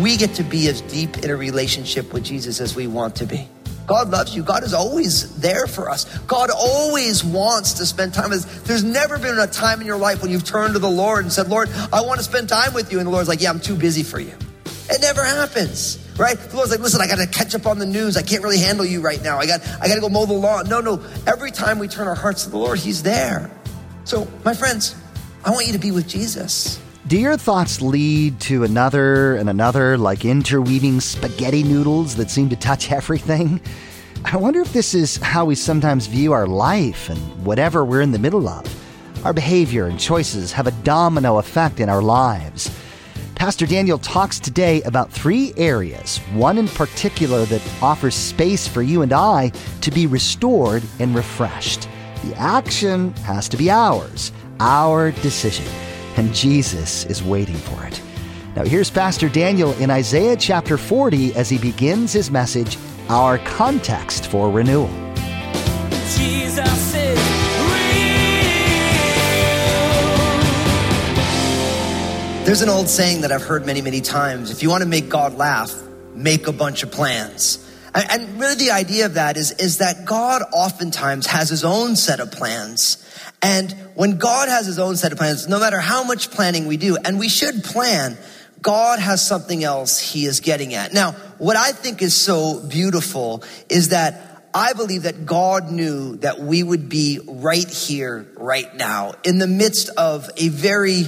We get to be as deep in a relationship with Jesus as we want to be. God loves you. God is always there for us. God always wants to spend time with us. There's never been a time in your life when you've turned to the Lord and said, Lord, I want to spend time with you. And the Lord's like, yeah, I'm too busy for you. It never happens, right? The Lord's like, listen, I got to catch up on the news. I can't really handle you right now. I got, I got to go mow the lawn. No, no. Every time we turn our hearts to the Lord, He's there. So, my friends, I want you to be with Jesus. Do your thoughts lead to another and another, like interweaving spaghetti noodles that seem to touch everything? I wonder if this is how we sometimes view our life and whatever we're in the middle of. Our behavior and choices have a domino effect in our lives. Pastor Daniel talks today about three areas, one in particular that offers space for you and I to be restored and refreshed. The action has to be ours, our decision and Jesus is waiting for it. Now, here's Pastor Daniel in Isaiah chapter 40 as he begins his message, Our Context for Renewal. Jesus is real. There's an old saying that I've heard many, many times. If you want to make God laugh, make a bunch of plans. And- really the idea of that is, is that God oftentimes has his own set of plans. And when God has his own set of plans, no matter how much planning we do, and we should plan, God has something else he is getting at. Now, what I think is so beautiful is that I believe that God knew that we would be right here, right now, in the midst of a very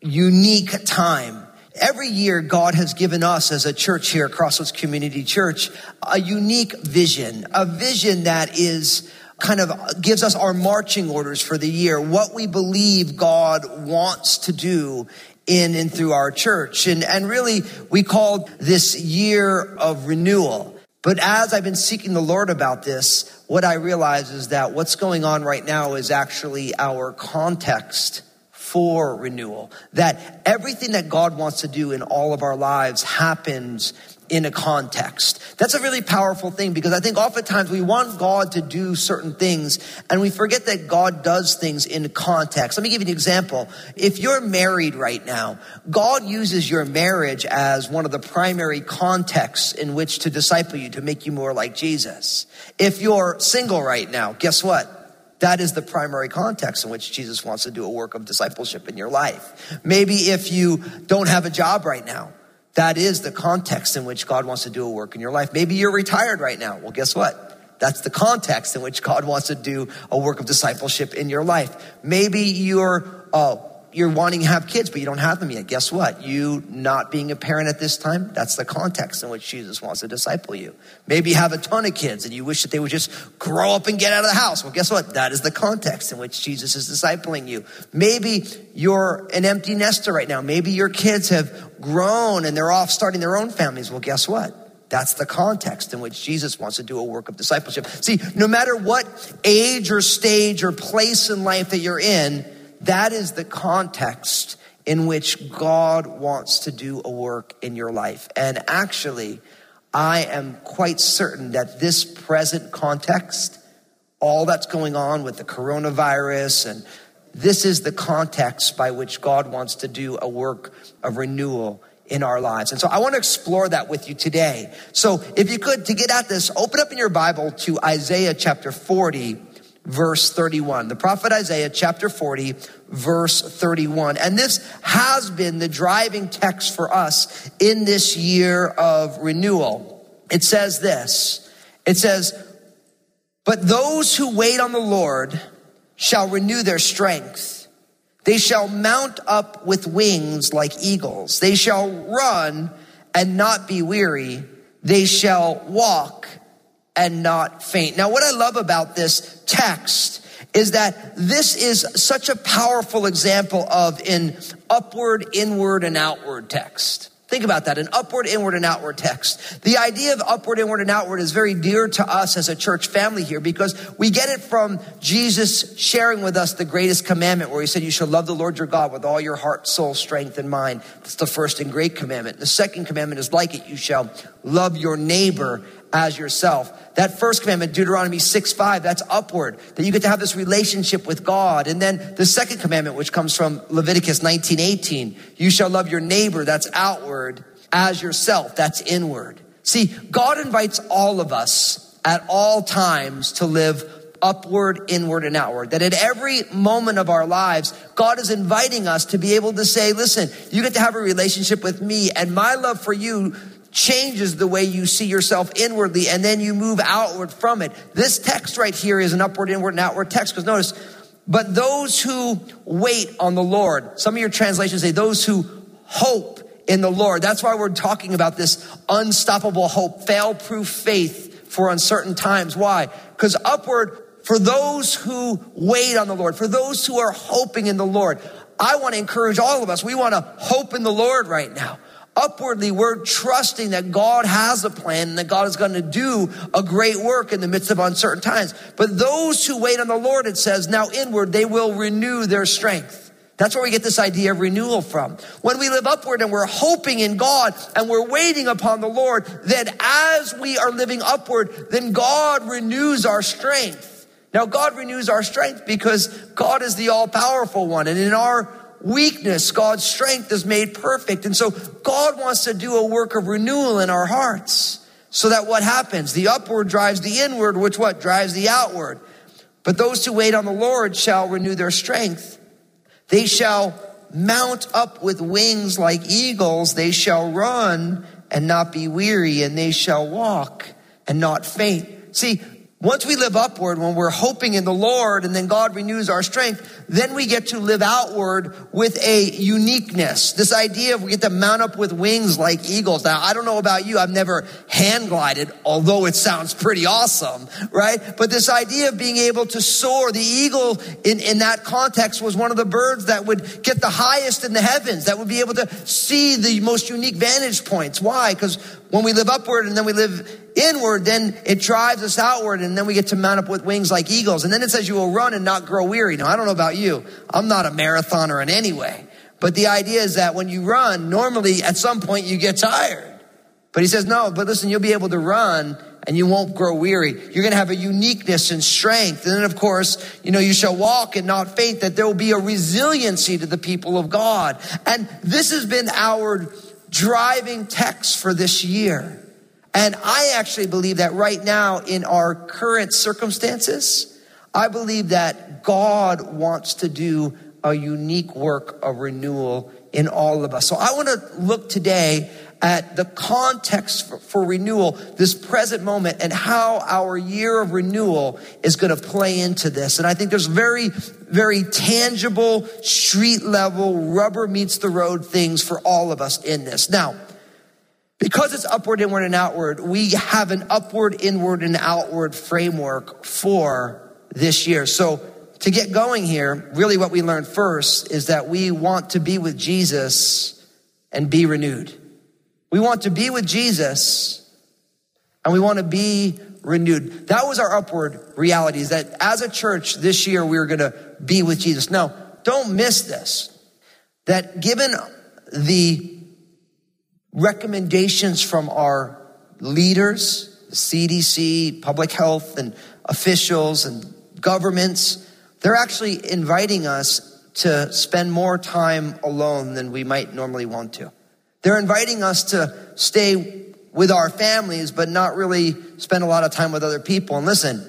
unique time. Every year, God has given us as a church here, Crossroads Community Church, a unique vision, a vision that is kind of gives us our marching orders for the year, what we believe God wants to do in and through our church. And, and really, we called this year of renewal. But as I've been seeking the Lord about this, what I realize is that what's going on right now is actually our context for renewal. That everything that God wants to do in all of our lives happens in a context. That's a really powerful thing because I think oftentimes we want God to do certain things and we forget that God does things in context. Let me give you an example. If you're married right now, God uses your marriage as one of the primary contexts in which to disciple you, to make you more like Jesus. If you're single right now, guess what? That is the primary context in which Jesus wants to do a work of discipleship in your life. Maybe if you don't have a job right now, that is the context in which God wants to do a work in your life. Maybe you're retired right now. Well, guess what? That's the context in which God wants to do a work of discipleship in your life. Maybe you're, oh, you're wanting to have kids, but you don't have them yet. Guess what? You not being a parent at this time, that's the context in which Jesus wants to disciple you. Maybe you have a ton of kids and you wish that they would just grow up and get out of the house. Well, guess what? That is the context in which Jesus is discipling you. Maybe you're an empty nester right now. Maybe your kids have grown and they're off starting their own families. Well, guess what? That's the context in which Jesus wants to do a work of discipleship. See, no matter what age or stage or place in life that you're in, that is the context in which God wants to do a work in your life. And actually, I am quite certain that this present context, all that's going on with the coronavirus, and this is the context by which God wants to do a work of renewal in our lives. And so I want to explore that with you today. So if you could, to get at this, open up in your Bible to Isaiah chapter 40 verse 31. The prophet Isaiah, chapter 40, verse 31. And this has been the driving text for us in this year of renewal. It says this it says, But those who wait on the Lord shall renew their strength. They shall mount up with wings like eagles. They shall run and not be weary. They shall walk and not faint. Now, what I love about this text is that this is such a powerful example of an upward, inward, and outward text. Think about that, an upward, inward, and outward text. The idea of upward, inward, and outward is very dear to us as a church family here because we get it from Jesus sharing with us the greatest commandment where he said, you shall love the Lord your God with all your heart, soul, strength, and mind. That's the first and great commandment. The second commandment is like it. You shall love your neighbor as yourself. That first commandment, Deuteronomy 6 5, that's upward, that you get to have this relationship with God. And then the second commandment, which comes from Leviticus 19 18, you shall love your neighbor, that's outward, as yourself, that's inward. See, God invites all of us at all times to live upward, inward, and outward. That at every moment of our lives, God is inviting us to be able to say, listen, you get to have a relationship with me and my love for you changes the way you see yourself inwardly and then you move outward from it. This text right here is an upward, inward, and outward text because notice, but those who wait on the Lord, some of your translations say those who hope in the Lord. That's why we're talking about this unstoppable hope, fail proof faith for uncertain times. Why? Because upward, for those who wait on the Lord, for those who are hoping in the Lord, I want to encourage all of us. We want to hope in the Lord right now upwardly, we're trusting that God has a plan and that God is going to do a great work in the midst of uncertain times. But those who wait on the Lord, it says, now inward, they will renew their strength. That's where we get this idea of renewal from. When we live upward and we're hoping in God and we're waiting upon the Lord, then as we are living upward, then God renews our strength. Now, God renews our strength because God is the all powerful one. And in our weakness, God's strength is made perfect. And so God wants to do a work of renewal in our hearts. So that what happens? The upward drives the inward, which what drives the outward. But those who wait on the Lord shall renew their strength. They shall mount up with wings like eagles. They shall run and not be weary, and they shall walk and not faint. See, once we live upward, when we're hoping in the Lord and then God renews our strength, then we get to live outward with a uniqueness. This idea of we get to mount up with wings like eagles. Now, I don't know about you. I've never hand glided, although it sounds pretty awesome, right? But this idea of being able to soar, the eagle in, in that context was one of the birds that would get the highest in the heavens, that would be able to see the most unique vantage points. Why? Because when we live upward and then we live inward, then it drives us outward and then we get to mount up with wings like eagles. And then it says you will run and not grow weary. Now, I don't know about you. I'm not a marathoner in any way. But the idea is that when you run, normally at some point you get tired. But he says, no, but listen, you'll be able to run and you won't grow weary. You're going to have a uniqueness and strength. And then, of course, you know, you shall walk and not faint, that there will be a resiliency to the people of God. And this has been our driving text for this year. And I actually believe that right now in our current circumstances, I believe that God wants to do a unique work of renewal in all of us. So I want to look today at the context for, for, renewal, this present moment, and how our year of renewal is going to play into this. And I think there's very, very tangible, street level, rubber meets the road things for all of us in this. Now, because it's upward, inward, and outward, we have an upward, inward, and outward framework for this year. So to get going here, really what we learned first is that we want to be with Jesus and be renewed. We want to be with Jesus and we want to be renewed. That was our upward reality is that as a church this year, we are going to be with Jesus. Now, don't miss this. That given the recommendations from our leaders, CDC, public health and officials and governments, they're actually inviting us to spend more time alone than we might normally want to. They're inviting us to stay with our families, but not really spend a lot of time with other people. And listen,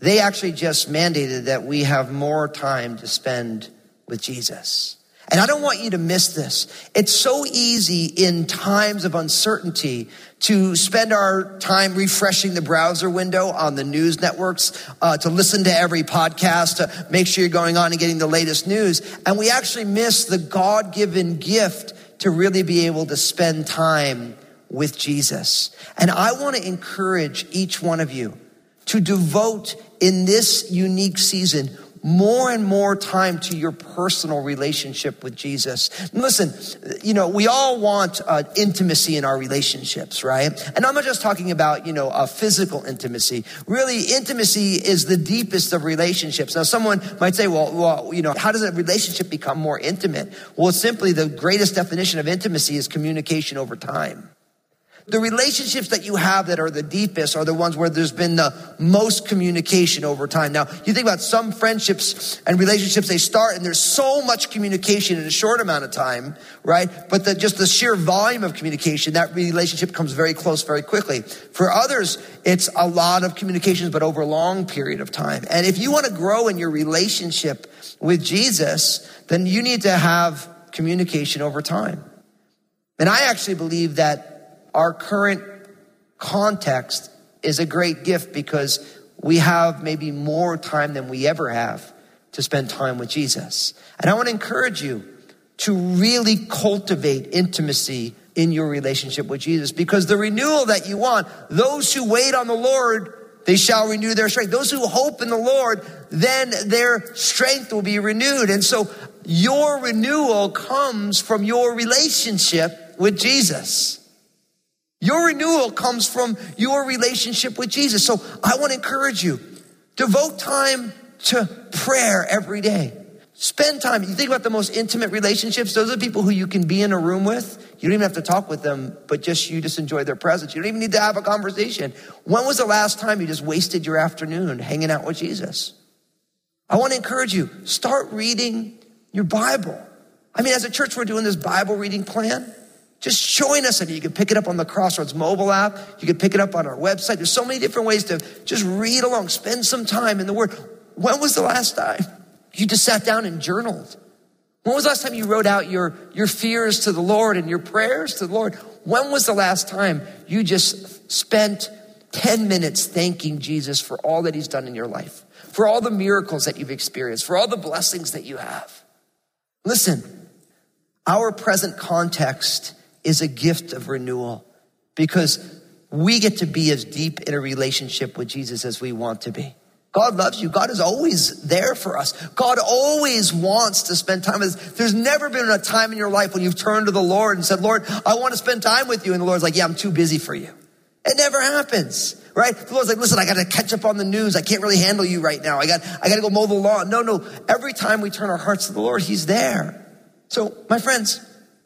they actually just mandated that we have more time to spend with Jesus. And I don't want you to miss this. It's so easy in times of uncertainty to spend our time refreshing the browser window on the news networks, uh, to listen to every podcast, to make sure you're going on and getting the latest news. And we actually miss the God given gift to really be able to spend time with Jesus. And I want to encourage each one of you to devote in this unique season more and more time to your personal relationship with Jesus. And listen, you know, we all want uh, intimacy in our relationships, right? And I'm not just talking about, you know, a physical intimacy. Really, intimacy is the deepest of relationships. Now, someone might say, well, well, you know, how does a relationship become more intimate? Well, simply the greatest definition of intimacy is communication over time. The relationships that you have that are the deepest are the ones where there's been the most communication over time. Now, you think about some friendships and relationships, they start and there's so much communication in a short amount of time, right? But the, just the sheer volume of communication, that relationship comes very close very quickly. For others, it's a lot of communications, but over a long period of time. And if you want to grow in your relationship with Jesus, then you need to have communication over time. And I actually believe that our current context is a great gift because we have maybe more time than we ever have to spend time with Jesus. And I want to encourage you to really cultivate intimacy in your relationship with Jesus because the renewal that you want, those who wait on the Lord, they shall renew their strength. Those who hope in the Lord, then their strength will be renewed. And so your renewal comes from your relationship with Jesus. Your renewal comes from your relationship with Jesus. So I want to encourage you, devote time to prayer every day. Spend time. You think about the most intimate relationships. Those are people who you can be in a room with. You don't even have to talk with them, but just you just enjoy their presence. You don't even need to have a conversation. When was the last time you just wasted your afternoon hanging out with Jesus? I want to encourage you, start reading your Bible. I mean, as a church, we're doing this Bible reading plan. Just join us and you can pick it up on the Crossroads mobile app. You can pick it up on our website. There's so many different ways to just read along, spend some time in the Word. When was the last time you just sat down and journaled? When was the last time you wrote out your, your fears to the Lord and your prayers to the Lord? When was the last time you just spent 10 minutes thanking Jesus for all that He's done in your life, for all the miracles that you've experienced, for all the blessings that you have? Listen, our present context is a gift of renewal because we get to be as deep in a relationship with Jesus as we want to be. God loves you. God is always there for us. God always wants to spend time with us. There's never been a time in your life when you've turned to the Lord and said, Lord, I want to spend time with you. And the Lord's like, yeah, I'm too busy for you. It never happens, right? The Lord's like, listen, I got to catch up on the news. I can't really handle you right now. I got, I got to go mow the lawn. No, no. Every time we turn our hearts to the Lord, He's there. So, my friends,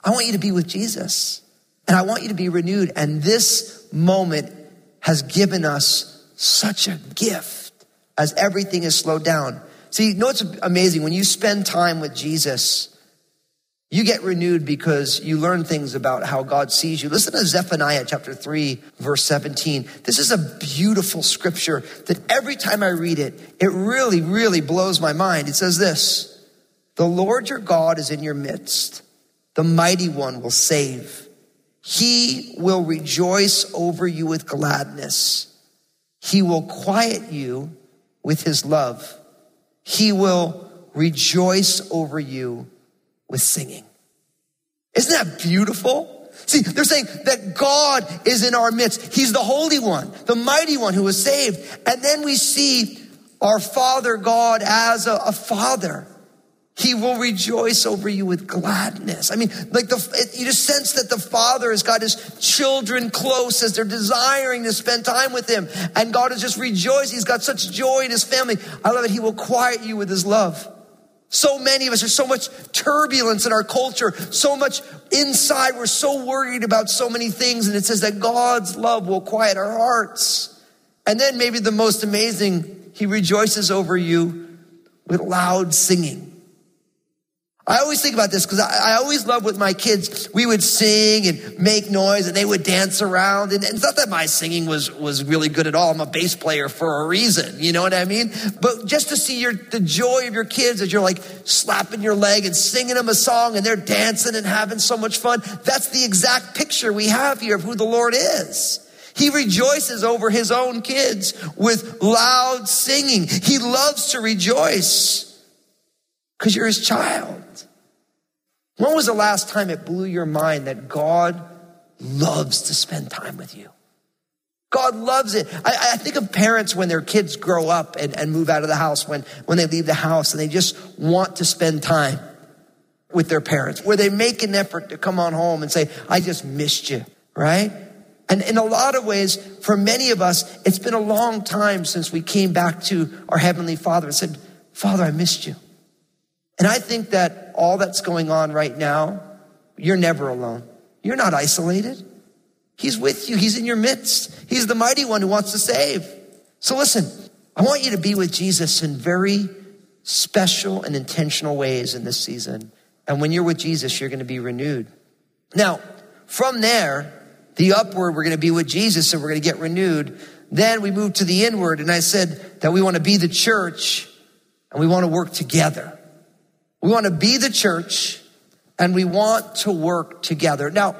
I want you to be with Jesus and I want you to be renewed. And this moment has given us such a gift as everything is slowed down. See, you know what's amazing? When you spend time with Jesus, you get renewed because you learn things about how God sees you. Listen to Zephaniah chapter 3, verse 17. This is a beautiful scripture that every time I read it, it really, really blows my mind. It says this The Lord your God is in your midst the mighty one will save. He will rejoice over you with gladness. He will quiet you with his love. He will rejoice over you with singing. Isn't that beautiful? See, they're saying that God is in our midst. He's the Holy One, the Mighty One who was saved. And then we see our Father God as a, a Father he will rejoice over you with gladness. I mean, like the, it, you just sense that the Father has got his children close as they're desiring to spend time with him. And God is just rejoicing. He's got such joy in his family. I love it. He will quiet you with his love. So many of us, there's so much turbulence in our culture, so much inside. We're so worried about so many things. And it says that God's love will quiet our hearts. And then maybe the most amazing, he rejoices over you with loud singing. I always think about this because I, I, always love with my kids, we would sing and make noise and they would dance around. And, and, it's not that my singing was, was really good at all. I'm a bass player for a reason. You know what I mean? But just to see your, the joy of your kids as you're like slapping your leg and singing them a song and they're dancing and having so much fun. That's the exact picture we have here of who the Lord is. He rejoices over his own kids with loud singing. He loves to rejoice because you're his child. When was the last time it blew your mind that God loves to spend time with you? God loves it. I, I, think of parents when their kids grow up and, and move out of the house, when, when they leave the house and they just want to spend time with their parents, where they make an effort to come on home and say, I just missed you, right? And in a lot of ways, for many of us, it's been a long time since we came back to our Heavenly Father and said, Father, I missed you. And I think that all that's going on right now, you're never alone. You're not isolated. He's with you. He's in your midst. He's the mighty one who wants to save. So listen, I want you to be with Jesus in very special and intentional ways in this season. And when you're with Jesus, you're going to be renewed. Now, from there, the upward, we're going to be with Jesus and we're going to get renewed. Then we move to the inward. And I said that we want to be the church and we want to work together. We want to be the church and we want to work together. Now,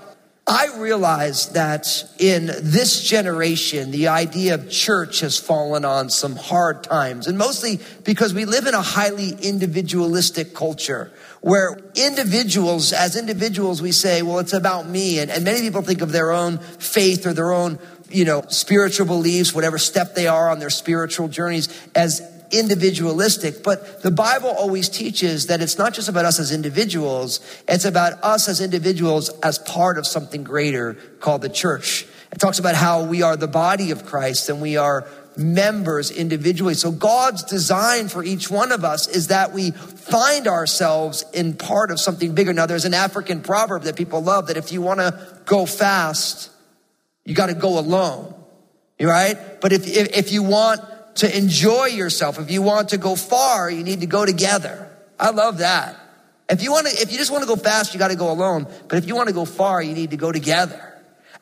I realize that in this generation, the idea of church has fallen on some hard times, and mostly because we live in a highly individualistic culture where individuals, as individuals, we say, well, it's about me. And, and many people think of their own faith or their own, you know, spiritual beliefs, whatever step they are on their spiritual journeys as individualistic, but the Bible always teaches that it's not just about us as individuals, it's about us as individuals as part of something greater called the church. It talks about how we are the body of Christ and we are members individually. So God's design for each one of us is that we find ourselves in part of something bigger. Now, there's an African proverb that people love that if you want to go fast, you got to go alone. Right? But if, if, if you want to enjoy yourself, if you want to go far, you need to go together. I love that. If you want to, if you just want to go fast, you got to go alone. But if you want to go far, you need to go together.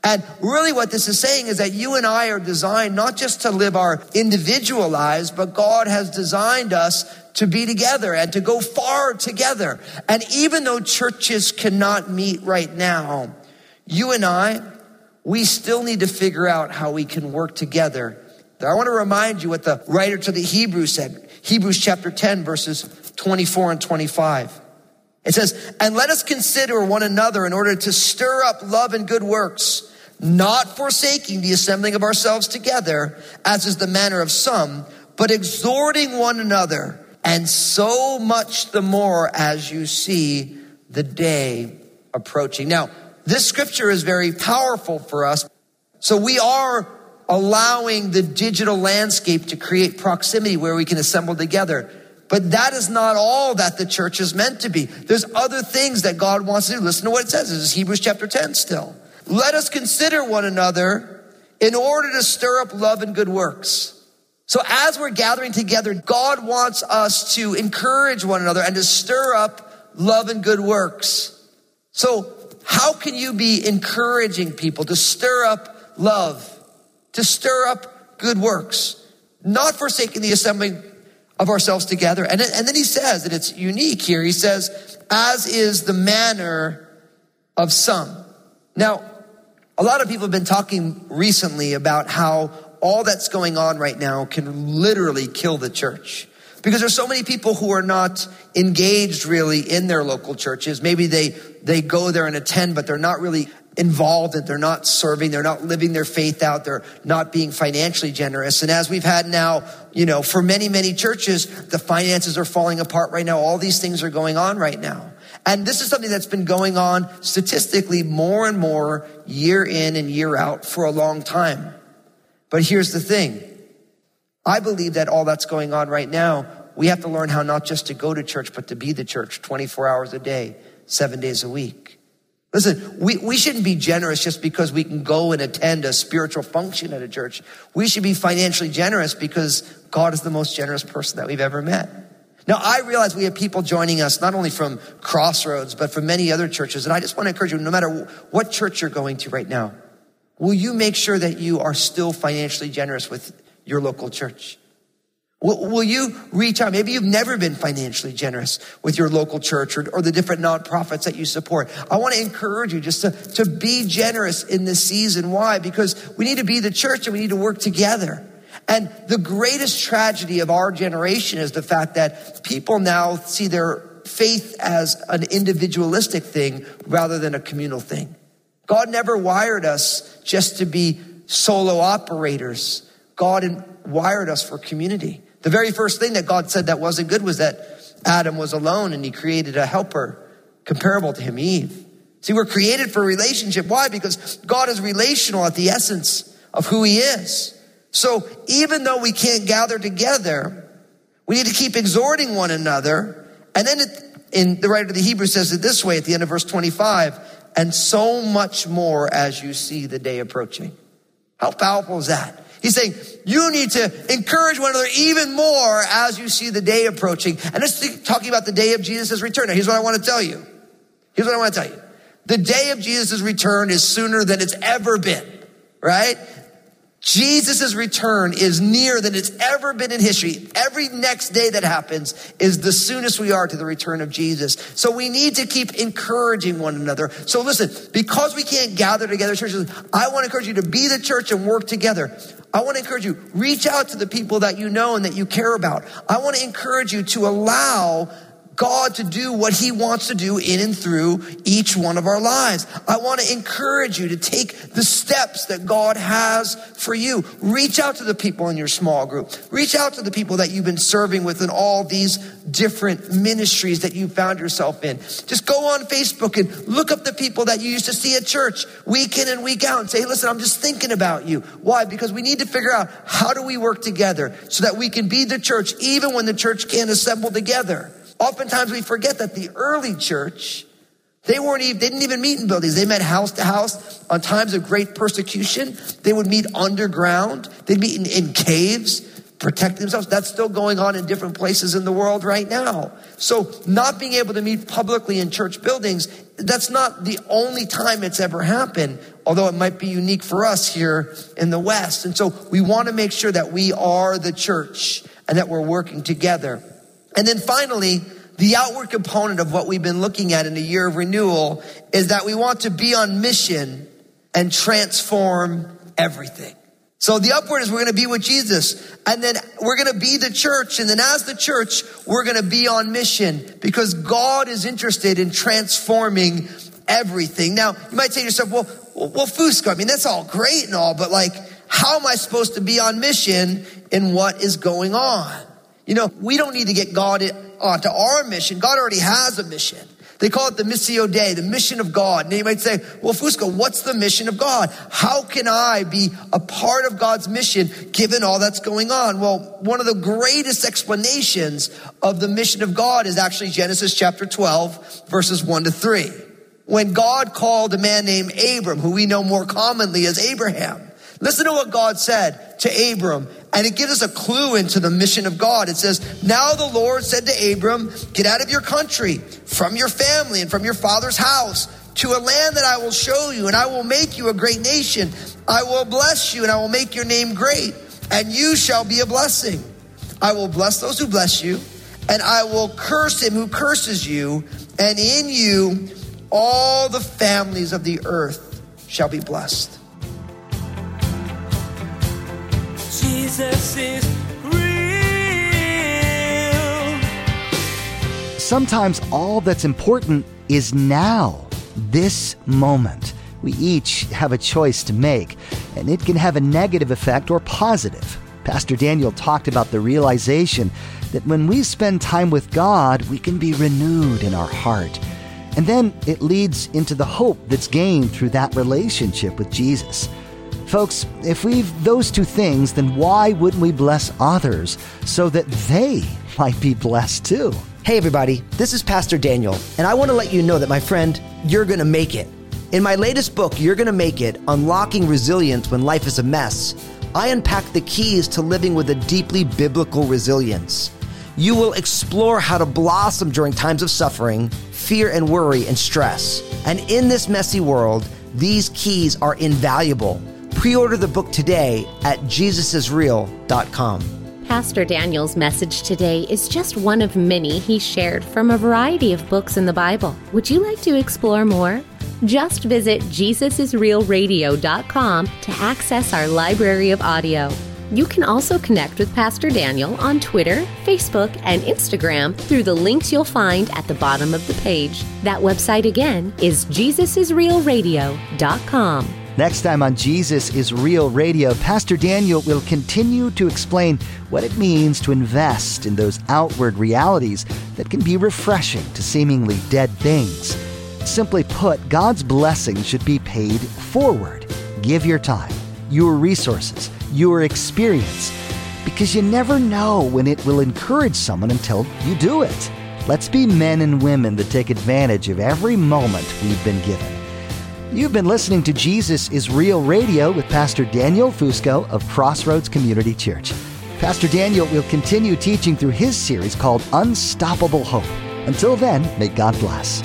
And really what this is saying is that you and I are designed not just to live our individual lives, but God has designed us to be together and to go far together. And even though churches cannot meet right now, you and I, we still need to figure out how we can work together I want to remind you what the writer to the Hebrews said. Hebrews chapter 10, verses 24 and 25. It says, And let us consider one another in order to stir up love and good works, not forsaking the assembling of ourselves together, as is the manner of some, but exhorting one another, and so much the more as you see the day approaching. Now, this scripture is very powerful for us. So we are allowing the digital landscape to create proximity where we can assemble together. But that is not all that the church is meant to be. There's other things that God wants to do. Listen to what it says. This is Hebrews chapter 10 still. Let us consider one another in order to stir up love and good works. So as we're gathering together, God wants us to encourage one another and to stir up love and good works. So how can you be encouraging people to stir up love to stir up good works, not forsaking the assembling of ourselves together. And, and then he says, and it's unique here, he says, as is the manner of some. Now, a lot of people have been talking recently about how all that's going on right now can literally kill the church. Because there's so many people who are not engaged really in their local churches. Maybe they, they go there and attend, but they're not really involved and they're not serving, they're not living their faith out, they're not being financially generous. And as we've had now, you know, for many, many churches, the finances are falling apart right now. All these things are going on right now. And this is something that's been going on statistically more and more year in and year out for a long time. But here's the thing. I believe that all that's going on right now, we have to learn how not just to go to church, but to be the church 24 hours a day, seven days a week. Listen, we, we shouldn't be generous just because we can go and attend a spiritual function at a church. We should be financially generous because God is the most generous person that we've ever met. Now, I realize we have people joining us not only from Crossroads, but from many other churches. And I just want to encourage you, no matter what church you're going to right now, will you make sure that you are still financially generous with your local church? Will, will, you reach out? Maybe you've never been financially generous with your local church or, or the different nonprofits that you support. I want to encourage you just to, to be generous in this season. Why? Because we need to be the church and we need to work together. And the greatest tragedy of our generation is the fact that people now see their faith as an individualistic thing rather than a communal thing. God never wired us just to be solo operators. God wired us for community. The very first thing that God said that wasn't good was that Adam was alone and he created a helper comparable to him, Eve. See, we're created for relationship. Why? Because God is relational at the essence of who he is. So even though we can't gather together, we need to keep exhorting one another. And then it, in the writer of the Hebrews says it this way at the end of verse 25, and so much more as you see the day approaching. How powerful is that? He's saying you need to encourage one another even more as you see the day approaching. And this is talking about the day of Jesus' return. Now, here's what I want to tell you. Here's what I want to tell you. The day of Jesus' return is sooner than it's ever been, right? Jesus' return is nearer than it's ever been in history. Every next day that happens is the soonest we are to the return of Jesus. So we need to keep encouraging one another. So listen, because we can't gather together churches, I want to encourage you to be the church and work together. I want to encourage you, reach out to the people that you know and that you care about. I want to encourage you to allow God to do what he wants to do in and through each one of our lives. I want to encourage you to take the steps that God has for you. Reach out to the people in your small group. Reach out to the people that you've been serving with in all these different ministries that you found yourself in. Just go on Facebook and look up the people that you used to see at church week in and week out and say, hey, listen, I'm just thinking about you. Why? Because we need to figure out how do we work together so that we can be the church even when the church can't assemble together. Oftentimes we forget that the early church, they weren't even, didn't even meet in buildings. They met house to house on times of great persecution. They would meet underground. They'd meet in, in caves, protect themselves. That's still going on in different places in the world right now. So not being able to meet publicly in church buildings, that's not the only time it's ever happened, although it might be unique for us here in the West. And so we want to make sure that we are the church and that we're working together. And then finally, the outward component of what we've been looking at in the year of renewal is that we want to be on mission and transform everything. So the upward is we're going to be with Jesus and then we're going to be the church. And then as the church, we're going to be on mission because God is interested in transforming everything. Now, you might say to yourself, well, well, Fusco, I mean, that's all great and all, but like, how am I supposed to be on mission in what is going on? You know, we don't need to get God onto uh, our mission. God already has a mission. They call it the Missio Dei, the mission of God. And you might say, well, Fusco, what's the mission of God? How can I be a part of God's mission given all that's going on? Well, one of the greatest explanations of the mission of God is actually Genesis chapter 12, verses 1 to 3. When God called a man named Abram, who we know more commonly as Abraham, listen to what God said to Abram and it gives us a clue into the mission of God. It says, Now the Lord said to Abram, Get out of your country, from your family, and from your father's house to a land that I will show you, and I will make you a great nation. I will bless you, and I will make your name great, and you shall be a blessing. I will bless those who bless you, and I will curse him who curses you, and in you all the families of the earth shall be blessed. Jesus is real. Sometimes all that's important is now, this moment. We each have a choice to make, and it can have a negative effect or positive. Pastor Daniel talked about the realization that when we spend time with God, we can be renewed in our heart. And then it leads into the hope that's gained through that relationship with Jesus. Folks, if we've those two things, then why wouldn't we bless others so that they might be blessed too? Hey, everybody, this is Pastor Daniel, and I want to let you know that, my friend, you're going to make it. In my latest book, You're to Make It Unlocking Resilience When Life is a Mess, I unpack the keys to living with a deeply biblical resilience. You will explore how to blossom during times of suffering, fear, and worry and stress. And in this messy world, these keys are invaluable. Pre order the book today at jesusisreal.com. Pastor Daniel's message today is just one of many he shared from a variety of books in the Bible. Would you like to explore more? Just visit JesusIsRealRadio.com to access our library of audio. You can also connect with Pastor Daniel on Twitter, Facebook, and Instagram through the links you'll find at the bottom of the page. That website again is JesusIsRealRadio.com. Next time on Jesus is Real Radio, Pastor Daniel will continue to explain what it means to invest in those outward realities that can be refreshing to seemingly dead things. Simply put, God's blessing should be paid forward. Give your time, your resources, your experience, because you never know when it will encourage someone until you do it. Let's be men and women that take advantage of every moment we've been given. You've been listening to Jesus is Real Radio with Pastor Daniel Fusco of Crossroads Community Church. Pastor Daniel will continue teaching through his series called Unstoppable Hope. Until then, may God bless.